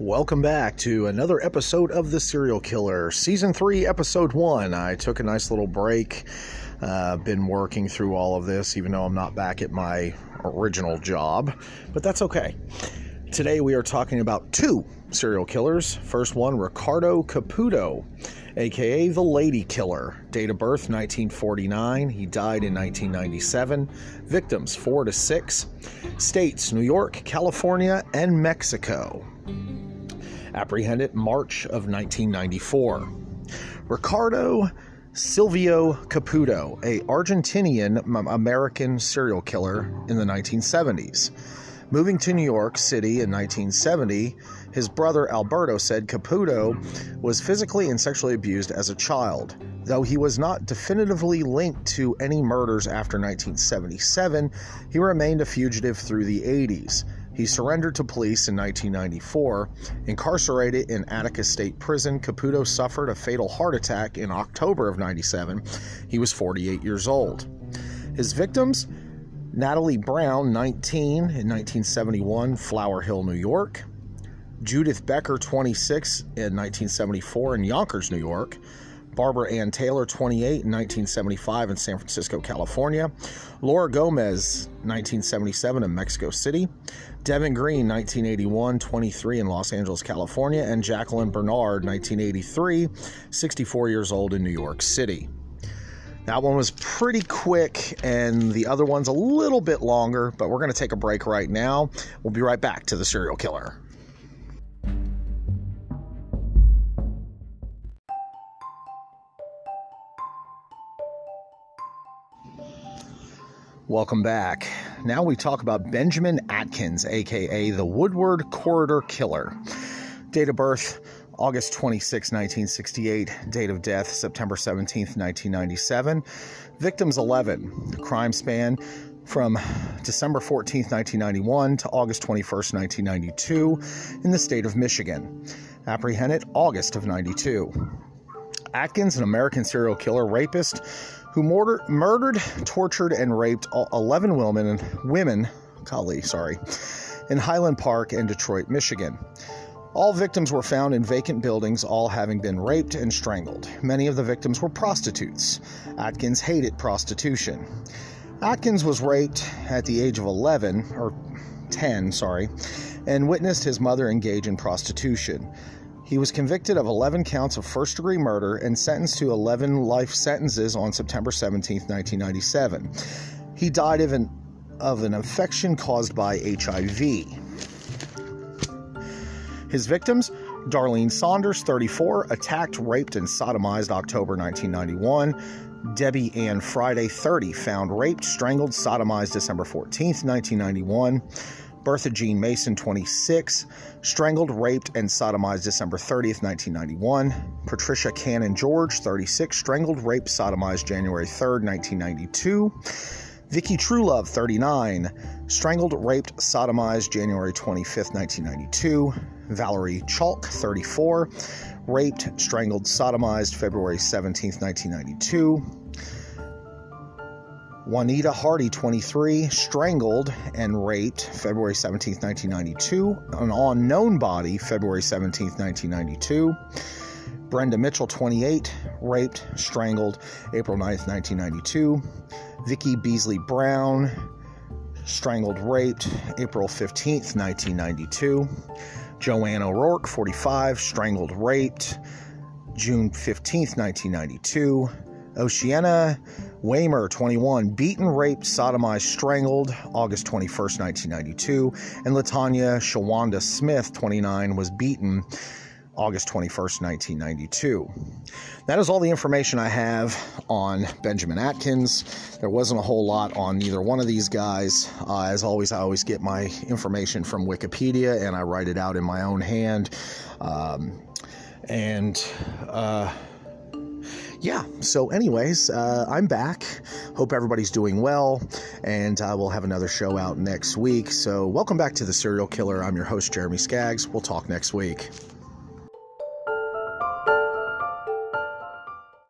Welcome back to another episode of The Serial Killer, Season 3, Episode 1. I took a nice little break. Uh, been working through all of this, even though I'm not back at my original job, but that's okay. Today we are talking about two serial killers. First one, Ricardo Caputo, aka the Lady Killer. Date of birth 1949. He died in 1997. Victims 4 to 6. States New York, California, and Mexico apprehended March of 1994. Ricardo Silvio Caputo, a Argentinian American serial killer in the 1970s. Moving to New York City in 1970, his brother Alberto said Caputo was physically and sexually abused as a child. Though he was not definitively linked to any murders after 1977, he remained a fugitive through the 80s. He surrendered to police in 1994. Incarcerated in Attica State Prison, Caputo suffered a fatal heart attack in October of 97. He was 48 years old. His victims Natalie Brown, 19, in 1971, Flower Hill, New York. Judith Becker, 26, in 1974, in Yonkers, New York. Barbara Ann Taylor, 28, in 1975 in San Francisco, California. Laura Gomez, 1977 in Mexico City. Devin Green, 1981, 23 in Los Angeles, California. And Jacqueline Bernard, 1983, 64 years old in New York City. That one was pretty quick, and the other one's a little bit longer, but we're going to take a break right now. We'll be right back to the serial killer. Welcome back. Now we talk about Benjamin Atkins, aka the Woodward Corridor Killer. Date of birth August 26, 1968. Date of death September 17, 1997. Victims 11. Crime span from December 14, 1991 to August 21, 1992 in the state of Michigan. Apprehended August of 92. Atkins, an American serial killer rapist who murder, murdered, tortured, and raped 11 women, women, golly, sorry, in Highland Park in Detroit, Michigan. All victims were found in vacant buildings, all having been raped and strangled. Many of the victims were prostitutes. Atkins hated prostitution. Atkins was raped at the age of 11, or 10, sorry, and witnessed his mother engage in prostitution. He was convicted of 11 counts of first degree murder and sentenced to 11 life sentences on September 17, 1997. He died of an, of an infection caused by HIV. His victims Darlene Saunders, 34, attacked, raped, and sodomized October 1991. Debbie Ann Friday, 30, found raped, strangled, sodomized December 14, 1991. Bertha Jean Mason, 26, strangled, raped, and sodomized December 30th, 1991. Patricia Cannon George, 36, strangled, raped, sodomized January 3rd, 1992. Vicky Truelove, 39, strangled, raped, sodomized January 25th, 1992. Valerie Chalk, 34, raped, strangled, sodomized February 17th, 1992. Juanita Hardy, 23, strangled and raped February 17, 1992. An unknown body, February 17, 1992. Brenda Mitchell, 28, raped, strangled April 9, 1992. Vicki Beasley Brown, strangled, raped April 15, 1992. Joanne O'Rourke, 45, strangled, raped June 15, 1992. Oceana Waymer, 21, beaten, raped, sodomized, strangled, August 21st, 1992. And Latanya Shawanda Smith, 29, was beaten August 21st, 1992. That is all the information I have on Benjamin Atkins. There wasn't a whole lot on either one of these guys. Uh, as always, I always get my information from Wikipedia and I write it out in my own hand. Um, and, uh, yeah, so, anyways, uh, I'm back. Hope everybody's doing well, and uh, we'll have another show out next week. So, welcome back to The Serial Killer. I'm your host, Jeremy Skaggs. We'll talk next week.